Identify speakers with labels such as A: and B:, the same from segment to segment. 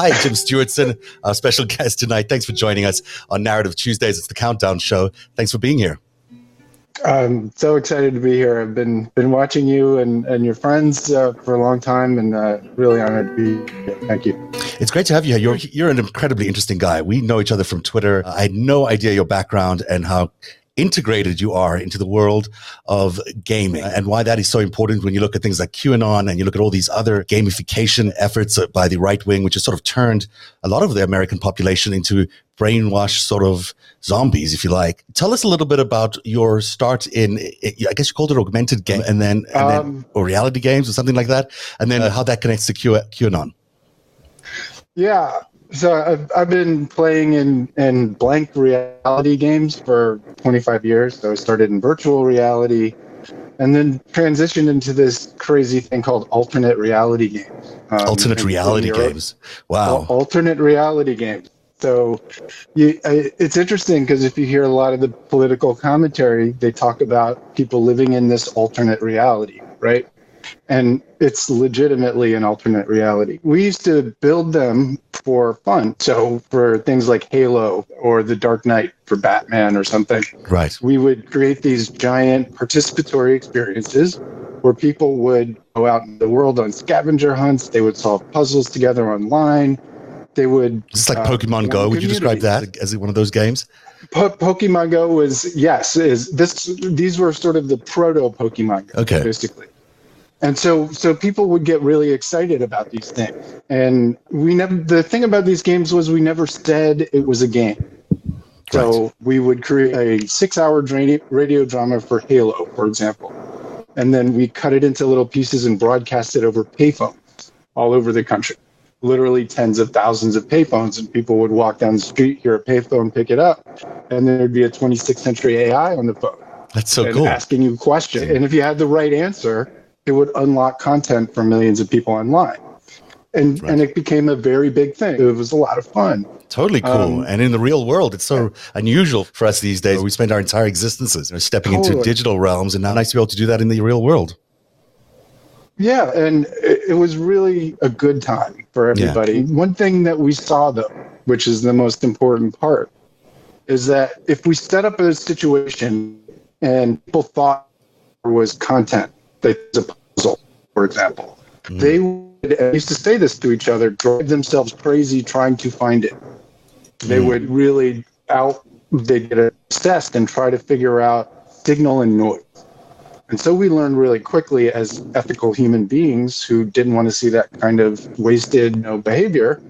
A: Hi, Jim Stewartson, our special guest tonight. Thanks for joining us on Narrative Tuesdays. It's the Countdown Show. Thanks for being here.
B: I'm so excited to be here. I've been been watching you and, and your friends uh, for a long time, and uh, really honored to be here. Thank you.
A: It's great to have you here. You're you're an incredibly interesting guy. We know each other from Twitter. I had no idea your background and how integrated you are into the world of gaming and why that is so important when you look at things like QAnon and you look at all these other gamification efforts by the right wing, which has sort of turned a lot of the American population into brainwashed sort of zombies, if you like. Tell us a little bit about your start in, I guess you called it augmented game and then, and um, then or reality games or something like that. And then uh, how that connects to Q, QAnon.
B: Yeah, so I've, I've been playing in, in blank reality games for 25 years. So I started in virtual reality and then transitioned into this crazy thing called alternate reality games.
A: Um, alternate reality games. Wow.
B: Alternate reality games. So you, it's interesting because if you hear a lot of the political commentary, they talk about people living in this alternate reality, right? And it's legitimately an alternate reality. We used to build them for fun. So for things like Halo or The Dark Knight for Batman or something.
A: Right.
B: We would create these giant participatory experiences where people would go out in the world on scavenger hunts, they would solve puzzles together online. They would
A: It's like uh, Pokemon Go. Would you describe that as one of those games?
B: Po- Pokemon Go was yes, is this these were sort of the proto Pokemon Go,
A: okay.
B: basically and so so people would get really excited about these things. And we never the thing about these games was we never said it was a game. So right. we would create a six hour radio drama for halo for example. And then we cut it into little pieces and broadcast it over payphones all over the country. Literally tens of thousands of payphones and people would walk down the street hear a payphone pick it up and there'd be a 26th century ai on the phone
A: that's so cool.
B: asking you a question and if you had the right answer it would unlock content for millions of people online. And, right. and it became a very big thing. It was a lot of fun.
A: Totally cool. Um, and in the real world, it's so unusual for us these days. We spend our entire existences you know, stepping totally. into digital realms, and now nice to be able to do that in the real world.
B: Yeah, and it, it was really a good time for everybody. Yeah. One thing that we saw, though, which is the most important part, is that if we set up a situation and people thought there was content it's a puzzle, for example. Mm. They would, used to say this to each other, drive themselves crazy trying to find it. They mm. would really out, they get obsessed and try to figure out signal and noise. And so we learned really quickly as ethical human beings who didn't want to see that kind of wasted you know, behavior,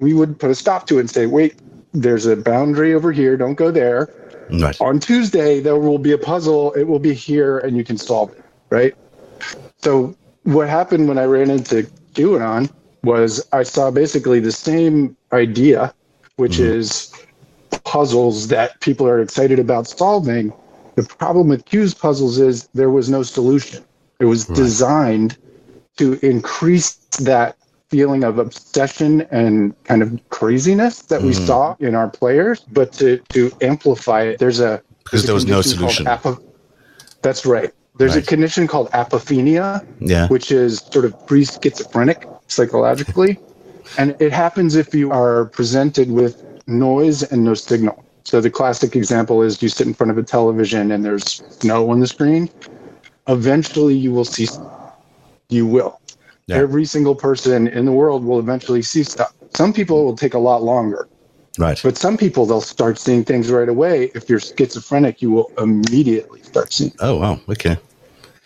B: we would put a stop to it and say, wait, there's a boundary over here, don't go there. Right. On Tuesday, there will be a puzzle, it will be here, and you can solve it right? So what happened when I ran into QAnon was I saw basically the same idea, which mm is puzzles that people are excited about solving. The problem with Q's puzzles is there was no solution. It was right. designed to increase that feeling of obsession and kind of craziness that mm we saw in our players, but to, to amplify it, there's a
A: because there was no solution.
B: that's right. There's right. a condition called apophenia,
A: yeah.
B: which is sort of pre schizophrenic psychologically. and it happens if you are presented with noise and no signal. So the classic example is you sit in front of a television and there's snow on the screen. Eventually, you will see. You will. Yeah. Every single person in the world will eventually see stuff. Some people will take a lot longer.
A: Right.
B: But some people they'll start seeing things right away. If you're schizophrenic, you will immediately start seeing.
A: Oh wow. Okay.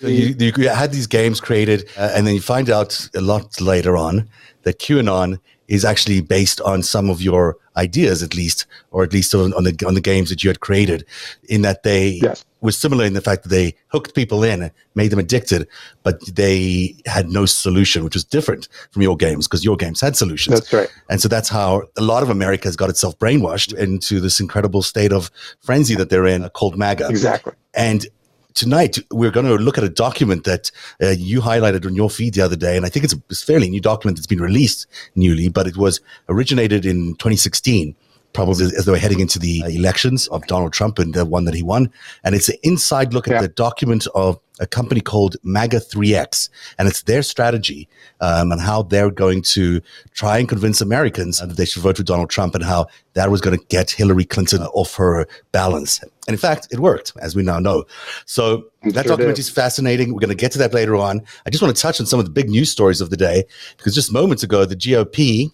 A: You, you, had these games created, uh, and then you find out a lot later on that QAnon is actually based on some of your ideas, at least, or at least on, on the on the games that you had created. In that they
B: yes.
A: was similar in the fact that they hooked people in, made them addicted, but they had no solution, which was different from your games because your games had solutions.
B: That's right.
A: And so that's how a lot of America has got itself brainwashed into this incredible state of frenzy that they're in, called MAGA.
B: Exactly.
A: And tonight we're going to look at a document that uh, you highlighted on your feed the other day, and I think it's a, it's a fairly new document that's been released newly, but it was originated in 2016 probably as they were heading into the elections of Donald Trump and the one that he won. And it's an inside look at yeah. the document of a company called MAGA 3X, and it's their strategy um, and how they're going to try and convince Americans that they should vote for Donald Trump and how that was going to get Hillary Clinton off her balance. And in fact, it worked, as we now know. So it that sure is fascinating. We're going to get to that later on. I just want to touch on some of the big news stories of the day because just moments ago, the GOP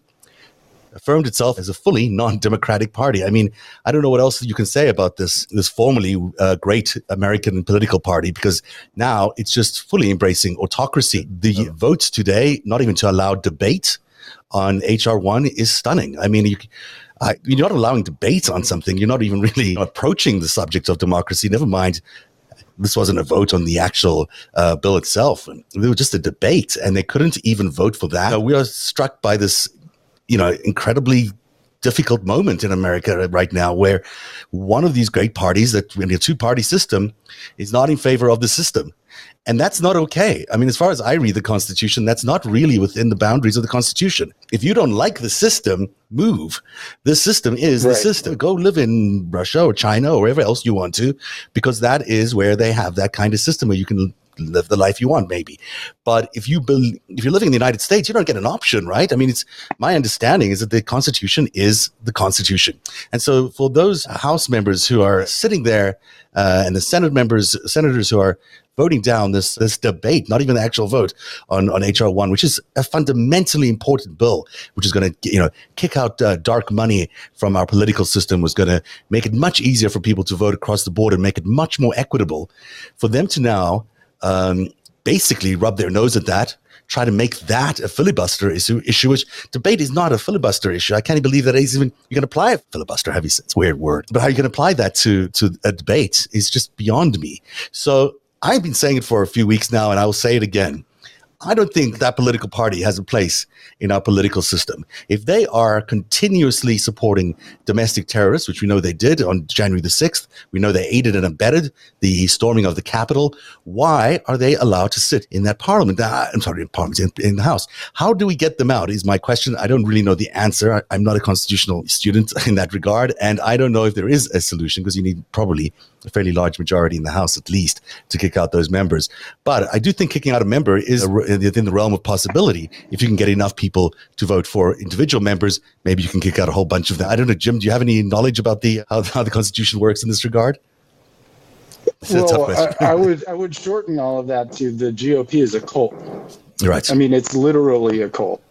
A: affirmed itself as a fully non-democratic party. I mean, I don't know what else you can say about this this formerly uh, great American political party because now it's just fully embracing autocracy. The oh. votes today, not even to allow debate on HR one, is stunning. I mean, you. Uh, you're not allowing debate on something. You're not even really approaching the subject of democracy. Never mind this wasn't a vote on the actual uh, bill itself. It was just a debate, and they couldn't even vote for that. We are struck by this you know, incredibly difficult moment in America right now where one of these great parties that in a two party system is not in favor of the system. And that's not okay. I mean, as far as I read the Constitution, that's not really within the boundaries of the Constitution. If you don't like the system, move. The system is right. the system. Go live in Russia or China or wherever else you want to, because that is where they have that kind of system where you can live the life you want, maybe. But if you if you're living in the United States, you don't get an option, right? I mean, it's my understanding is that the Constitution is the Constitution, and so for those House members who are sitting there uh, and the Senate members, senators who are voting down this this debate, not even the actual vote on on HR one, which is a fundamentally important bill, which is going to you know kick out uh, dark money from our political system, was going to make it much easier for people to vote across the board and make it much more equitable. For them to now um, basically rub their nose at that, try to make that a filibuster issue, issue, which debate is not a filibuster issue. I can't believe that even you can apply a filibuster. Heavy, it's a weird word, but how you can apply that to to a debate is just beyond me. So I've been saying it for a few weeks now, and I will say it again. I don't think that political party has a place in our political system. If they are continuously supporting domestic terrorists, which we know they did on January the 6th, we know they aided and abetted the storming of the Capitol, why are they allowed to sit in that parliament? Uh, I'm sorry, in parliament, in, in, the House. How do we get them out is my question. I don't really know the answer. I, I'm not a constitutional student in that regard, and I don't know if there is a solution because you need probably a fairly large majority in the House at least to kick out those members. But I do think kicking out a member is within the realm of possibility. If you can get enough people to vote for individual members, maybe you can kick out a whole bunch of them. I don't know, Jim. Do you have any knowledge about the how, how the Constitution works in this regard?
B: well, I, I, would I would shorten all of that to the GOP is a cult.
A: Right.
B: I mean, it's literally a cult.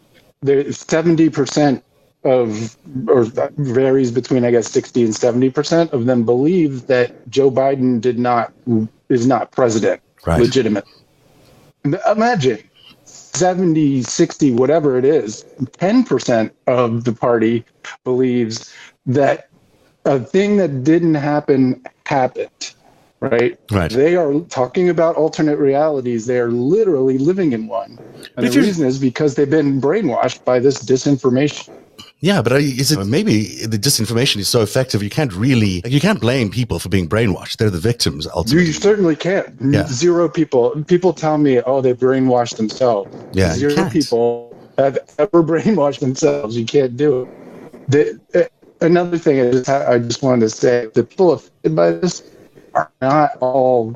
B: There's seventy percent of, or varies between I guess sixty and seventy percent of them believe that Joe Biden did not is not president right. legitimate. Imagine 70, 60, whatever it is, 10% of the party believes that a thing that didn't happen happened. Right?
A: Right.
B: They are talking about alternate realities. They are literally living in one. And the reason is because they've been brainwashed by this disinformation.
A: Yeah, but is it maybe the disinformation is so effective you can't really you can't blame people for being brainwashed. They're the victims ultimately.
B: You certainly can't. Yeah. Zero people. People tell me, oh, they brainwashed themselves.
A: Yeah,
B: zero people have ever brainwashed themselves. You can't do it. The, uh, another thing I just I just wanted to say: the people affected by this are not all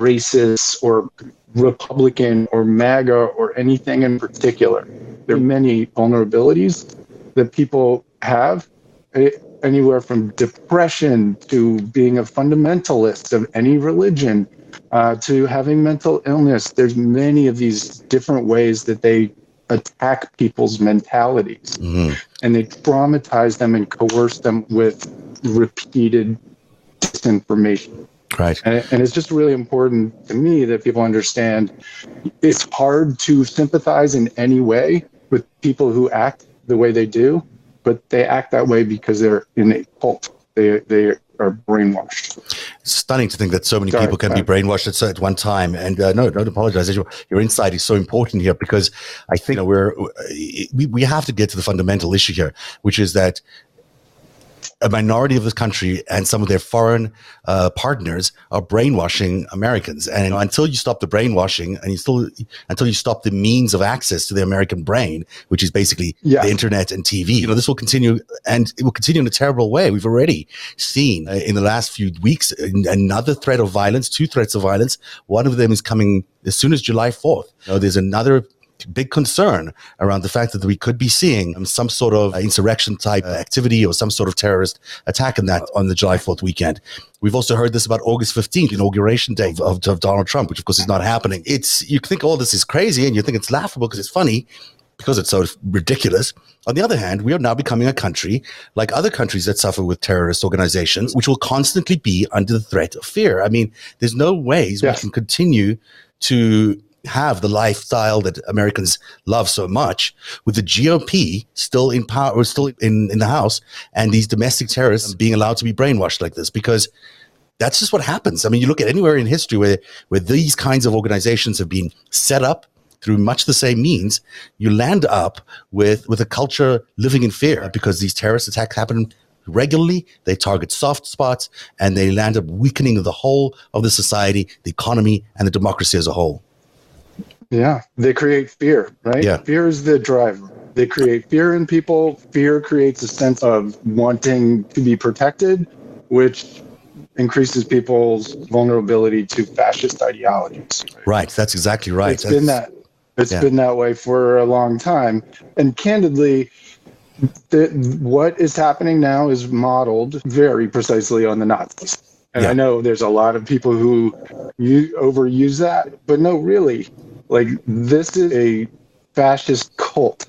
B: racist or Republican or MAGA or anything in particular. There are many vulnerabilities that people have, eh, anywhere from depression to being a fundamentalist of any religion uh, to having mental illness. There's many of these different ways that they attack people's mentalities mm-hmm. and they traumatize them and coerce them with repeated disinformation.
A: Right.
B: And, and, it's just really important to me that people understand it's hard to sympathize in any way with people who act the way they do, but they act that way because they're in a cult. They they are brainwashed.
A: It's stunning to think that so many Sorry, people can be brainwashed at, at one time. And uh, no, don't apologize. Your, your insight is so important here because I think you know, we're we, we have to get to the fundamental issue here, which is that a minority of this country and some of their foreign uh, partners are brainwashing Americans. And until you stop the brainwashing and you still, until you stop the means of access to the American brain, which is basically yeah. the internet and TV, you know, this will continue and it will continue in a terrible way. We've already seen uh, in the last few weeks another threat of violence, two threats of violence. One of them is coming as soon as July 4th. You know, there's another big concern around the fact that we could be seeing some sort of uh, insurrection type uh, activity or some sort of terrorist attack in that on the July 4th weekend. We've also heard this about August 15th, inauguration day of, of Donald Trump, which of course is not happening. It's, you think all this is crazy and you think it's laughable because it's funny because it's so ridiculous. On the other hand, we are now becoming a country like other countries that suffer with terrorist organizations, which will constantly be under the threat of fear. I mean, there's no ways we can continue to have the lifestyle that Americans love so much, with the GOP still in power or still in, in the House, and these domestic terrorists being allowed to be brainwashed like this, because that's just what happens. I mean, you look at anywhere in history where where these kinds of organizations have been set up through much the same means, you land up with with a culture living in fear because these terrorist attacks happen regularly. They target soft spots, and they land up weakening the whole of the society, the economy, and the democracy as a whole.
B: Yeah, they create fear, right?
A: Yeah.
B: Fear is the driver. They create fear in people. Fear creates a sense of wanting to be protected, which increases people's vulnerability to fascist ideologies.
A: Right. That's exactly right.
B: It's That's, been that. It's yeah. been that way for a long time. And candidly, the, what is happening now is modeled very precisely on the Nazis. And yeah. I know there's a lot of people who you overuse that, but no, really, like this is a fascist cult.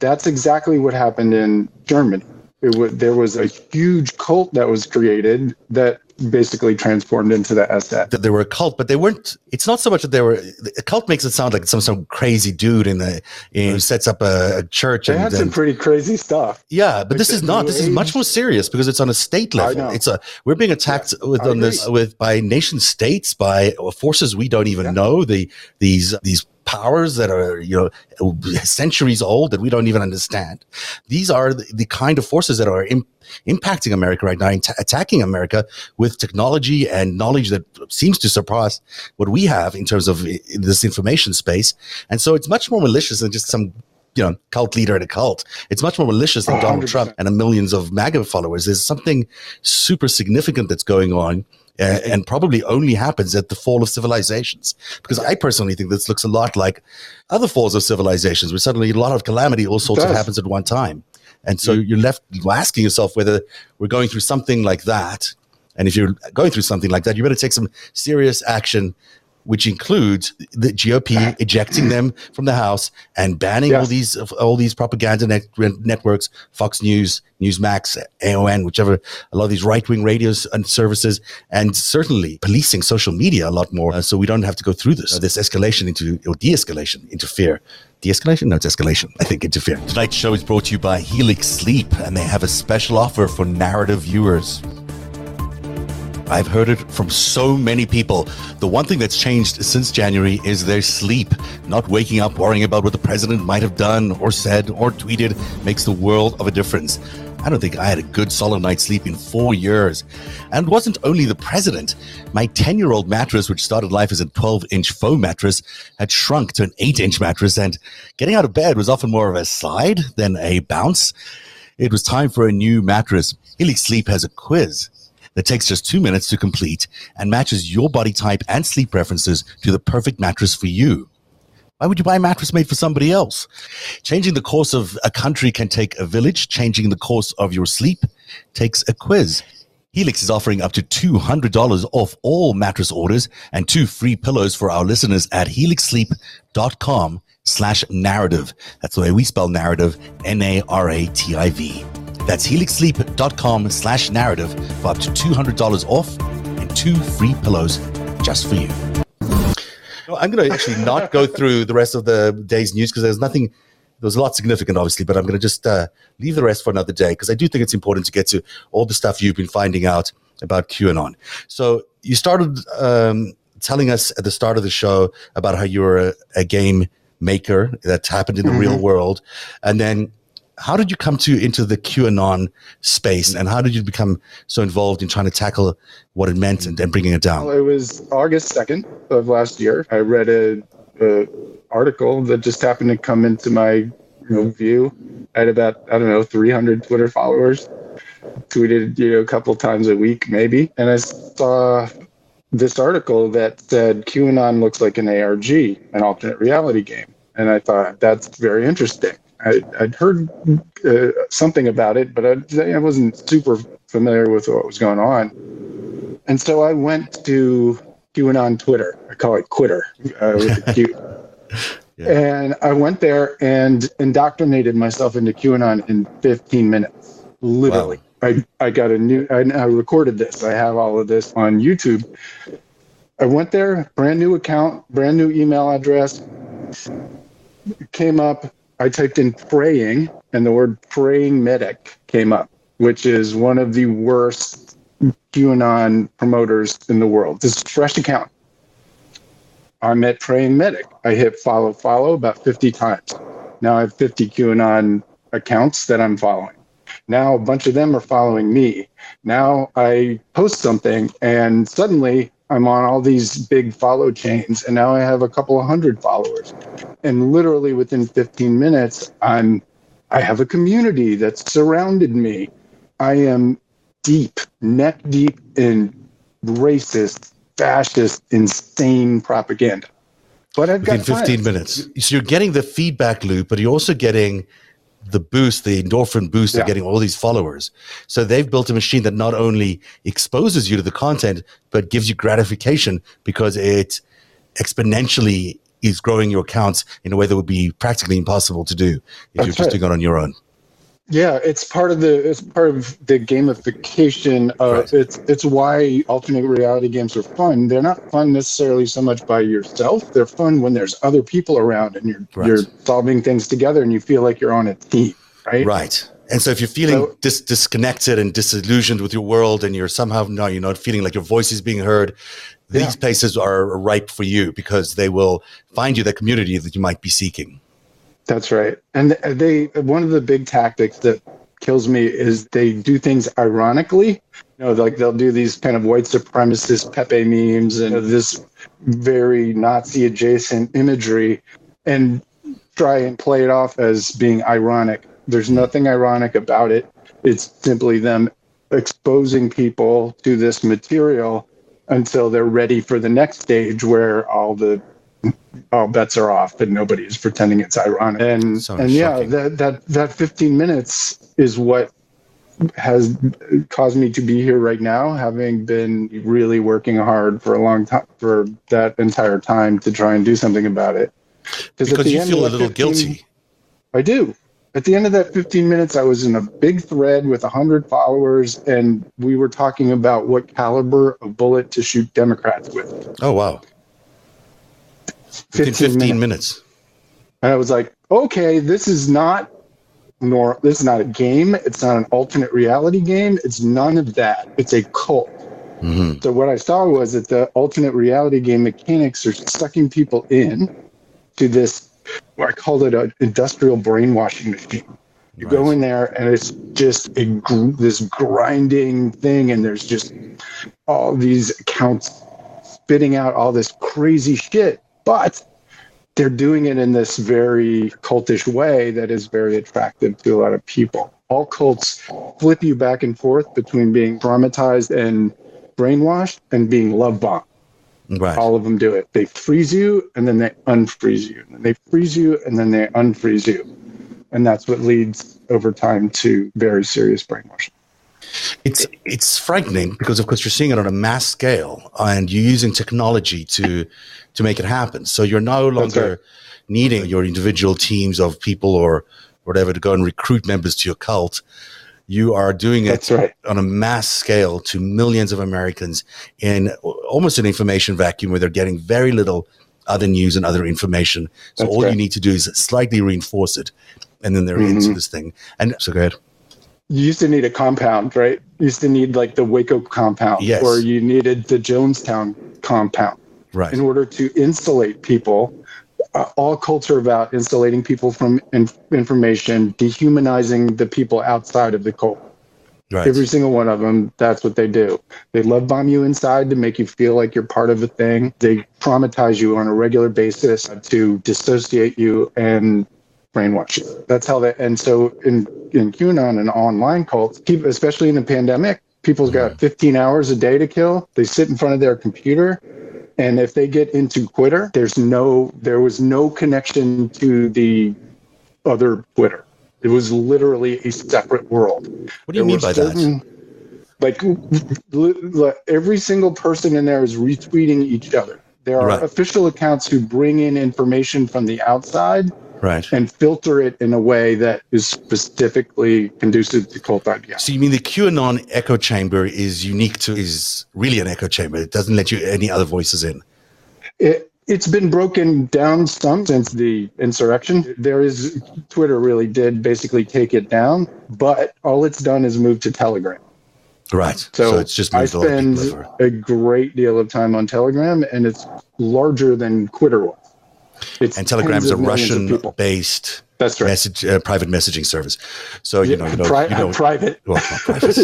B: That's exactly what happened in Germany. Was, there was a huge cult that was created that basically transformed into the SS.
A: That they were a cult, but they weren't. It's not so much that they were. A cult makes it sound like some some crazy dude in the in, who sets up a, a church.
B: They and, had some pretty crazy stuff.
A: Yeah, but like this is not. This age. is much more serious because it's on a state level. It's a we're being attacked yeah, with on this with by nation states by forces we don't even yeah. know. The these these powers that are you know centuries old that we don't even understand. These are the, the kind of forces that are Im- impacting America right now, t- attacking America with technology and knowledge that seems to surpass what we have in terms of in this information space. And so it's much more malicious than just some you know, cult leader at a cult. It's much more malicious than 100%. Donald Trump and a millions of MAGA followers. There's something super significant that's going on uh, and probably only happens at the fall of civilizations. Because I personally think this looks a lot like other falls of civilizations, where suddenly a lot of calamity all sorts of happens at one time. And so mm. you're left asking yourself whether we're going through something like that. And if you're going through something like that, you better take some serious action which includes the GOP ejecting them from the House and banning yes. all these all these propaganda net- networks, Fox News, Newsmax, AON, whichever a lot of these right wing radios and services, and certainly policing social media a lot more, uh, so we don't have to go through this uh, this escalation into or de-escalation into fear. De-escalation? No, it's escalation. I think into fear. Tonight's show is brought to you by Helix Sleep, and they have a special offer for narrative viewers. I've heard it from so many people. The one thing that's changed since January is their sleep. Not waking up worrying about what the president might have done or said or tweeted makes the world of a difference. I don't think I had a good solid night's sleep in four years. And it wasn't only the president. My 10 year old mattress, which started life as a 12 inch foam mattress, had shrunk to an 8 inch mattress, and getting out of bed was often more of a slide than a bounce. It was time for a new mattress. Helix Sleep has a quiz that takes just two minutes to complete and matches your body type and sleep preferences to the perfect mattress for you. Why would you buy a mattress made for somebody else? Changing the course of a country can take a village. Changing the course of your sleep takes a quiz. Helix is offering up to $200 off all mattress orders and two free pillows for our listeners at helixsleep.com slash narrative. That's the way we spell narrative, N-A-R-A-T-I-V. That's helixsleep.com slash narrative for up to $200 off and two free pillows just for you. I'm going to actually not go through the rest of the day's news because there's nothing, there's a lot significant, obviously, but I'm going to just uh, leave the rest for another day because I do think it's important to get to all the stuff you've been finding out about QAnon. So you started um, telling us at the start of the show about how you were a, a game maker that happened in the mm-hmm. real world. And then how did you come to into the QAnon space, and how did you become so involved in trying to tackle what it meant and, and bringing it down?
B: Well, it was August second of last year. I read a, a, article that just happened to come into my you know, view. I had about I don't know 300 Twitter followers. Tweeted you know a couple times a week maybe, and I saw this article that said QAnon looks like an ARG, an alternate reality game, and I thought that's very interesting. I, would heard uh, something about it, but I, I, wasn't super familiar with what was going on. And so I went to QAnon Twitter. I call it Quitter uh, with Q. yeah. And I went there and indoctrinated myself into QAnon in 15 minutes, literally. Wow. I, I got a new, I, I recorded this. I have all of this on YouTube. I went there, brand new account, brand new email address. Came up, I typed in praying, and the word praying medic came up, which is one of the worst QAnon promoters in the world. This is a fresh account. I'm at praying medic. I hit follow, follow about 50 times. Now I have 50 QAnon accounts that I'm following. Now a bunch of them are following me. Now I post something and suddenly I'm on all these big follow chains and now I have a couple of hundred followers. And literally within 15 minutes, I'm I have a community that's surrounded me. I am deep, neck deep in racist, fascist, insane propaganda.
A: But I've got 15 friends. minutes. So you're getting the feedback loop, but you're also getting the boost, the endorphin boost yeah. of getting all these followers. So they've built a machine that not only exposes you to the content, but gives you gratification because it exponentially is growing your accounts in a way that would be practically impossible to do if That's you're just right. doing it on your own.
B: Yeah, it's part of the it's part of the gamification. Of, right. It's it's why alternate reality games are fun. They're not fun necessarily so much by yourself. They're fun when there's other people around and you're right. you're solving things together and you feel like you're on a team. Right.
A: Right. And so if you're feeling so, dis- disconnected and disillusioned with your world and you're somehow no, you're not feeling like your voice is being heard, these yeah. places are ripe for you because they will find you the community that you might be seeking.
B: That's right. And they one of the big tactics that kills me is they do things ironically. You know, like they'll do these kind of white supremacist Pepe memes and this very Nazi adjacent imagery and try and play it off as being ironic. There's nothing ironic about it. It's simply them exposing people to this material until they're ready for the next stage where all the all bets are off and nobody is pretending it's ironic. And so and yeah, that that that 15 minutes is what has caused me to be here right now, having been really working hard for a long time for that entire time to try and do something about it.
A: Because you feel a little 15, guilty.
B: I do. At the end of that 15 minutes, I was in a big thread with 100 followers, and we were talking about what caliber of bullet to shoot Democrats with.
A: Oh, wow. 15, 15 minutes. minutes.
B: And I was like, okay, this is not nor this is not a game. It's not an alternate reality game. It's none of that. It's a cult. Mm-hmm. So what I saw was that the alternate reality game mechanics are sucking people in to this. I called it an industrial brainwashing machine. You right. go in there and it's just a this grinding thing, and there's just all these accounts spitting out all this crazy shit but they're doing it in this very cultish way that is very attractive to a lot of people. All cults flip you back and forth between being traumatized and brainwashed and being love bombed. Right. All of them do it. They freeze you and then they unfreeze you. And they freeze you and then they unfreeze you. And that's what leads over time to very serious brainwashing.
A: It's it's frightening because of course you're seeing it on a mass scale and you're using technology to to make it happen. So you're no longer right. needing your individual teams of people or whatever to go and recruit members to your cult. You are doing it right. on a mass scale to millions of Americans in almost an information vacuum where they're getting very little other news and other information. So That's all right. you need to do is slightly reinforce it, and then they're mm-hmm. into this thing. And so go ahead.
B: You used to need a compound, right? You used to need like the Waco compound, yes. or you needed the Jonestown compound
A: right.
B: in order to insulate people uh, all cults are about insulating people from in- information, dehumanizing the people outside of the cult. Right. Every single one of them, that's what they do. They love bomb you inside to make you feel like you're part of a thing. They traumatize you on a regular basis to dissociate you and brainwash. That's how they. And so in in QAnon and online cults, people, especially in the pandemic, people's got mm-hmm. 15 hours a day to kill. They sit in front of their computer and if they get into Twitter, there's no, there was no connection to the other Twitter. It was literally a separate world.
A: What do you there mean by certain, that?
B: Like every single person in there is retweeting each other. There are right. official accounts who bring in information from the outside
A: right
B: and filter it in a way that is specifically conducive to cult ideas
A: so you mean the qanon echo chamber is unique to is really an echo chamber it doesn't let you any other voices in
B: it, it's been broken down some since the insurrection. There is Twitter really did basically take it down, but all it's done is move to Telegram.
A: Right.
B: So, so it's just I spend a great deal of time on Telegram, and it's larger than Twitter was.
A: It's and Telegram is a Russian-based
B: that's right.
A: Message, uh, private messaging service. So you know, you know,
B: pri-
A: you know
B: private. Well, private.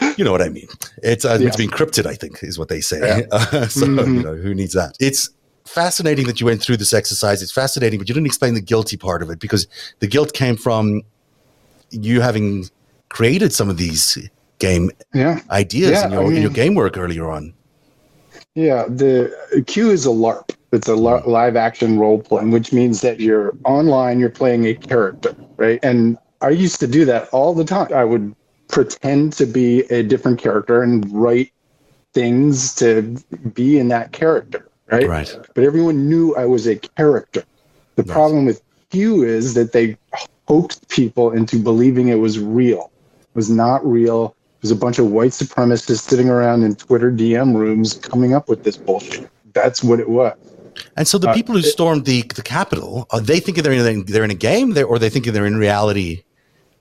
A: you know what I mean. It's uh, yeah. it's been encrypted. I think is what they say. Yeah. Uh, so mm-hmm. you know, who needs that? It's fascinating that you went through this exercise. It's fascinating, but you didn't explain the guilty part of it because the guilt came from you having created some of these game
B: yeah.
A: ideas in, your, I mean, in your game work earlier on.
B: Yeah, the Q is a LARP. It's a live action role playing, which means that you're online, you're playing a character, right? And I used to do that all the time. I would pretend to be a different character and write things to be in that character, right?
A: Right.
B: But everyone knew I was a character. The nice. problem with Q is that they hoaxed people into believing it was real. It was not real. It was a bunch of white supremacists sitting around in Twitter DM rooms coming up with this bullshit. That's what it was.
A: And so the uh, people who stormed the the Capitol are they thinking they're in they're in a game, or they thinking they're in reality,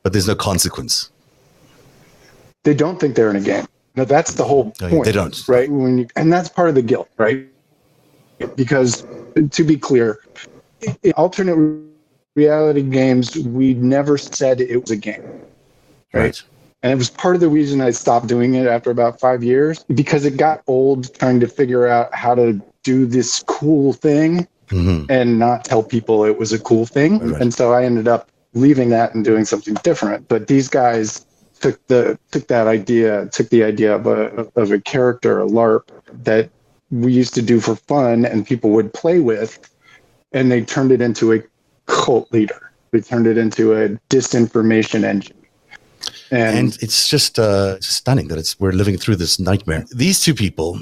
A: but there's no consequence.
B: They don't think they're in a game. No, that's the whole point.
A: They don't,
B: right? When you, and that's part of the guilt, right? Because to be clear, in alternate reality games, we never said it was a game, right? right? And it was part of the reason I stopped doing it after about five years because it got old trying to figure out how to do this cool thing mm-hmm. and not tell people it was a cool thing. Right. And so I ended up leaving that and doing something different. But these guys took the took that idea, took the idea of a of a character, a LARP that we used to do for fun and people would play with, and they turned it into a cult leader. They turned it into a disinformation engine.
A: And, and it's just uh, stunning that it's we're living through this nightmare. These two people,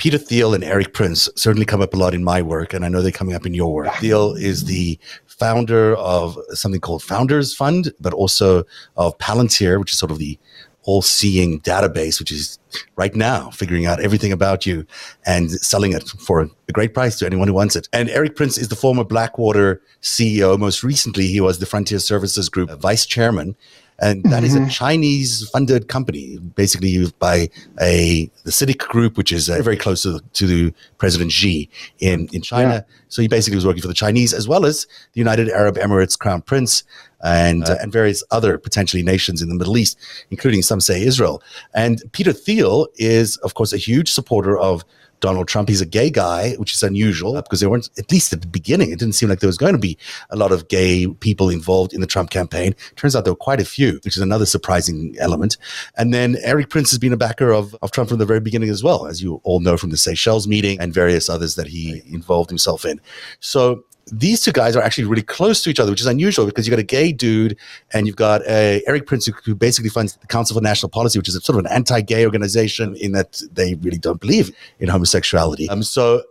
A: Peter Thiel and Erik Prince certainly come up a lot in my work, and I know they're coming up in your work. Thiel is the founder of something called Founders Fund, but also of Palantir, which is sort of the all seeing database, which is right now figuring out everything about you and selling it for a great price to anyone who wants it. And Erik Prince is the former Blackwater CEO. Most recently, he was the Frontier Services Group vice chairman and that mm-hmm. is a mm-hmm. Chinese funded company, basically used by a the CITIC Group, which is uh, very close to, to President Xi in in China. Yeah. So he basically was working for the Chinese as well as the United Arab Emirates Crown Prince and uh, and various other potentially nations in the Middle East, including some say Israel. And Peter Thiel is, of course, a huge supporter of Donald Trump. He's a gay guy, which is unusual because there weren't, at least at the beginning, it didn't seem like there was going to be a lot of gay people involved in the Trump campaign. Turns out there were quite a few, which is another surprising element. And then Erik Prince has been a backer of, of Trump from the very beginning as well, as you all know from the Seychelles meeting and various others that he involved himself in. So these two guys are actually really close to each other, which is unusual because you've got a gay dude and you've got a Erik Prince who basically funds the Council for National Policy, which is a sort of an anti-gay organization in that they really don't believe in homosexuality. Um, so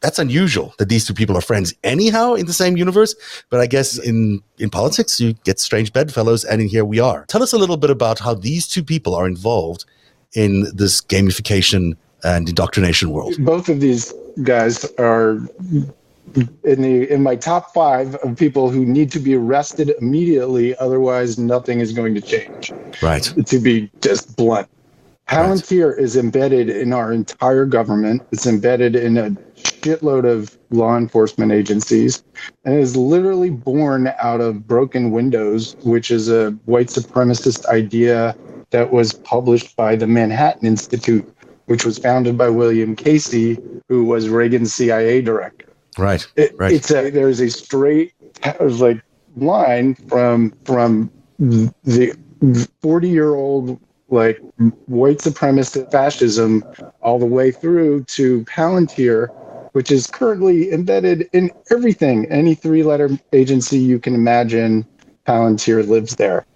A: that's unusual that these two people are friends anyhow in the same universe. But I guess in in politics you get strange bedfellows, and in here we are. Tell us a little bit about how these two people are involved in this gamification and indoctrination world.
B: Both of these guys are in the in my top five of people who need to be arrested immediately otherwise nothing is going to change
A: right
B: to be just blunt Palantir right. is embedded in our entire government. It's embedded in a shitload of law enforcement agencies and is literally born out of broken windows, which is a white supremacist idea that was published by the Manhattan Institute, which was founded by William Casey, who was Reagan's CIA director.
A: Right.
B: It,
A: right.
B: It's a there's a straight like line from from the 40 year old like white supremacist fascism all the way through to Palantir, which is currently embedded in everything. Any three letter agency you can imagine, Palantir lives there.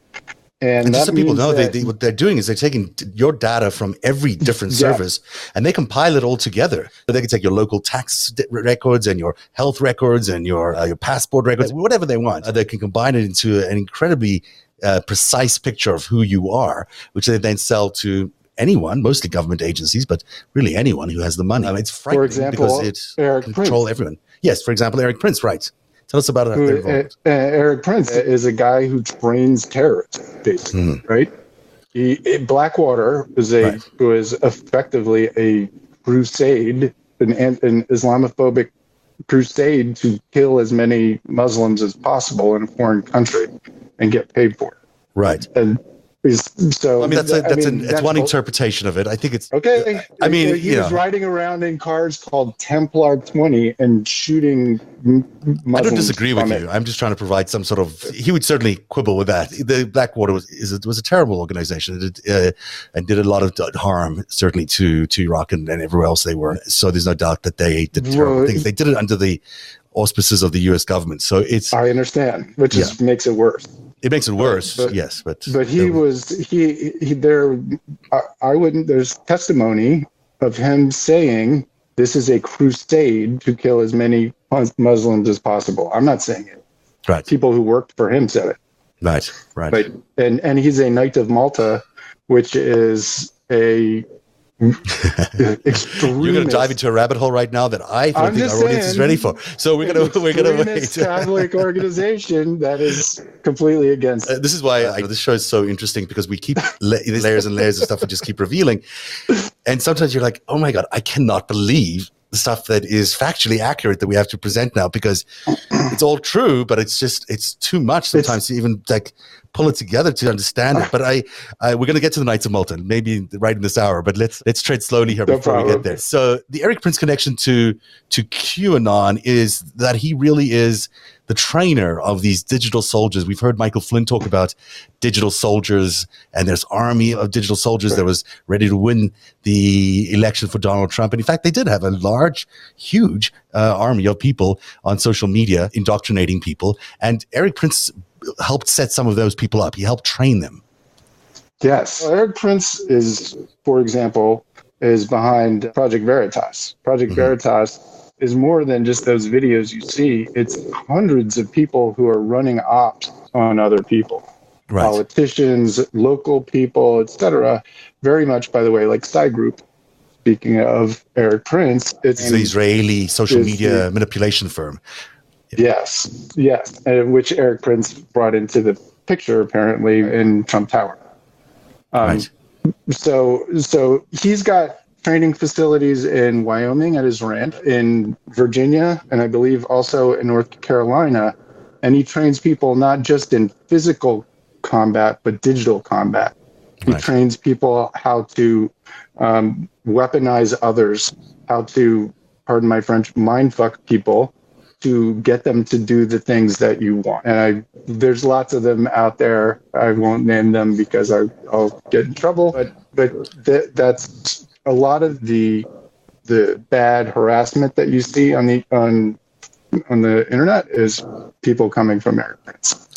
A: And, just so people know, they, they, what they're doing is they're taking your data from every different yeah. service and they compile it all together. So they can take your local tax records and your health records and your uh, your passport records, whatever they want. Uh, they can combine it into an incredibly uh, precise picture of who you are, which they then sell to anyone, mostly government agencies, but really anyone who has the money. I mean, it's frightening for example, because it Erik control Prince. everyone. Yes, for example, Erik Prince, right? Tell us about
B: who, uh, uh, Prince is a guy who trains terrorists, basically, mm. right? He, Blackwater was a right. was effectively a crusade, an, an Islamophobic crusade to kill as many Muslims as possible in a foreign country and get paid for it.
A: Right.
B: And so
A: I mean that's a, that's, I mean, an, that's one interpretation of it. I think it's
B: okay.
A: I mean,
B: he was know. riding around in cars called Templar Twenty and shooting. Muslims
A: I don't disagree with you. I'm just trying to provide some sort of. He would certainly quibble with that. The Blackwater was is a, was a terrible organization it, uh, and did a lot of harm, certainly to to Iraq and, and everywhere else they were. So there's no doubt that they did terrible well, things. They did it under the auspices of the U.S. government. So it's.
B: I understand, which yeah. is, makes it worse.
A: It makes it worse. But, yes, but
B: but he was he, he there. I, I wouldn't. There's testimony of him saying this is a crusade to kill as many Muslims as possible. I'm not saying it.
A: Right.
B: People who worked for him said it.
A: Right. Right.
B: But and and he's a Knight of Malta, which is a
A: You're going to dive into a rabbit hole right now that I don't think our saying, audience is ready for. So we're going to we're going to wait.
B: Catholic organization that is completely against.
A: Uh, this is why I, this show is so interesting because we keep la- layers and layers of stuff we just keep revealing, and sometimes you're like, oh my god, I cannot believe the stuff that is factually accurate that we have to present now because it's all true, but it's just it's too much sometimes it's, to even like pull it together to understand it. But I, I we're going to get to the Knights of Malta, maybe right in this hour. But let's let's tread slowly here no before problem. we get there. So the Erik Prince connection to to QAnon is that he really is the trainer of these digital soldiers. We've heard Michael Flynn talk about digital soldiers, and there's army of digital soldiers that was ready to win the election for Donald Trump. And in fact, they did have a large, huge uh, army of people on social media indoctrinating people. And Erik Prince helped set some of those people up. He helped train them.
B: Yes, Erik Prince is, for example, is behind Project Veritas. Project mm-hmm. Veritas is more than just those videos you see. It's hundreds of people who are running ops on other people. Right. Politicians, local people, etc. Very much, by the way, like Psy Group. Speaking of Erik Prince,
A: it's the Israeli social media the, manipulation firm.
B: Yes, yes, uh, which Erik Prince brought into the picture apparently in Trump Tower. Um, right. So, so he's got training facilities in Wyoming at his ranch, in Virginia, and I believe also in North Carolina. And he trains people not just in physical combat, but digital combat. He right. trains people how to um, weaponize others, how to, pardon my French, mindfuck people to get them to do the things that you want. And I, there's lots of them out there. I won't name them because I, will get in trouble. But but th- that's a lot of the the bad harassment that you see on the on on the internet is people coming from immigrants.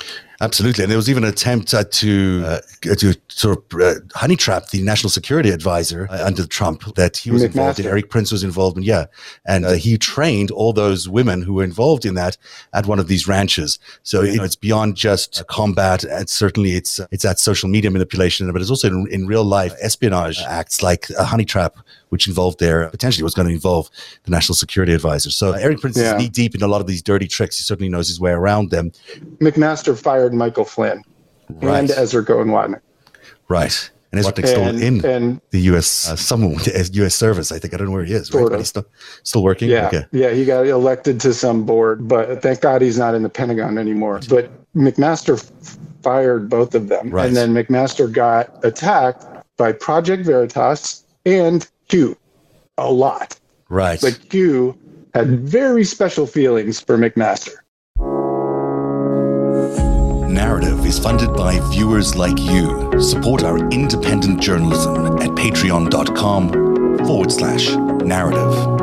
A: Absolutely, and there was even an attempt uh, to uh, to sort of uh, honey trap the national security advisor uh, under Trump that he was McMaster. involved in. Erik Prince was involved in, yeah, and uh, he trained all those women who were involved in that at one of these ranches. So you know, it's beyond just combat, and certainly it's it's that social media manipulation, but it's also in, in real life espionage acts like a honey trap which involved their potentially was going to involve the national security advisor. So Erik Prince yeah. is knee deep in a lot of these dirty tricks. He certainly knows his way around them.
B: McMaster fired Michael Flynn right. and Ezra Cohen Watnick.
A: Right. And Iswanik's still in and, the U.S. Uh, some U.S. service. I think I don't know where he is. Right? But he's still still working.
B: Yeah, okay. yeah. He got elected to some board, but thank God he's not in the Pentagon anymore. But McMaster fired both of them, right. and then McMaster got attacked by Project Veritas and Q a lot.
A: Right.
B: But Q had very special feelings for McMaster.
C: Narrative is funded by viewers like you. Support our independent journalism at patreon.com forward slash narrative.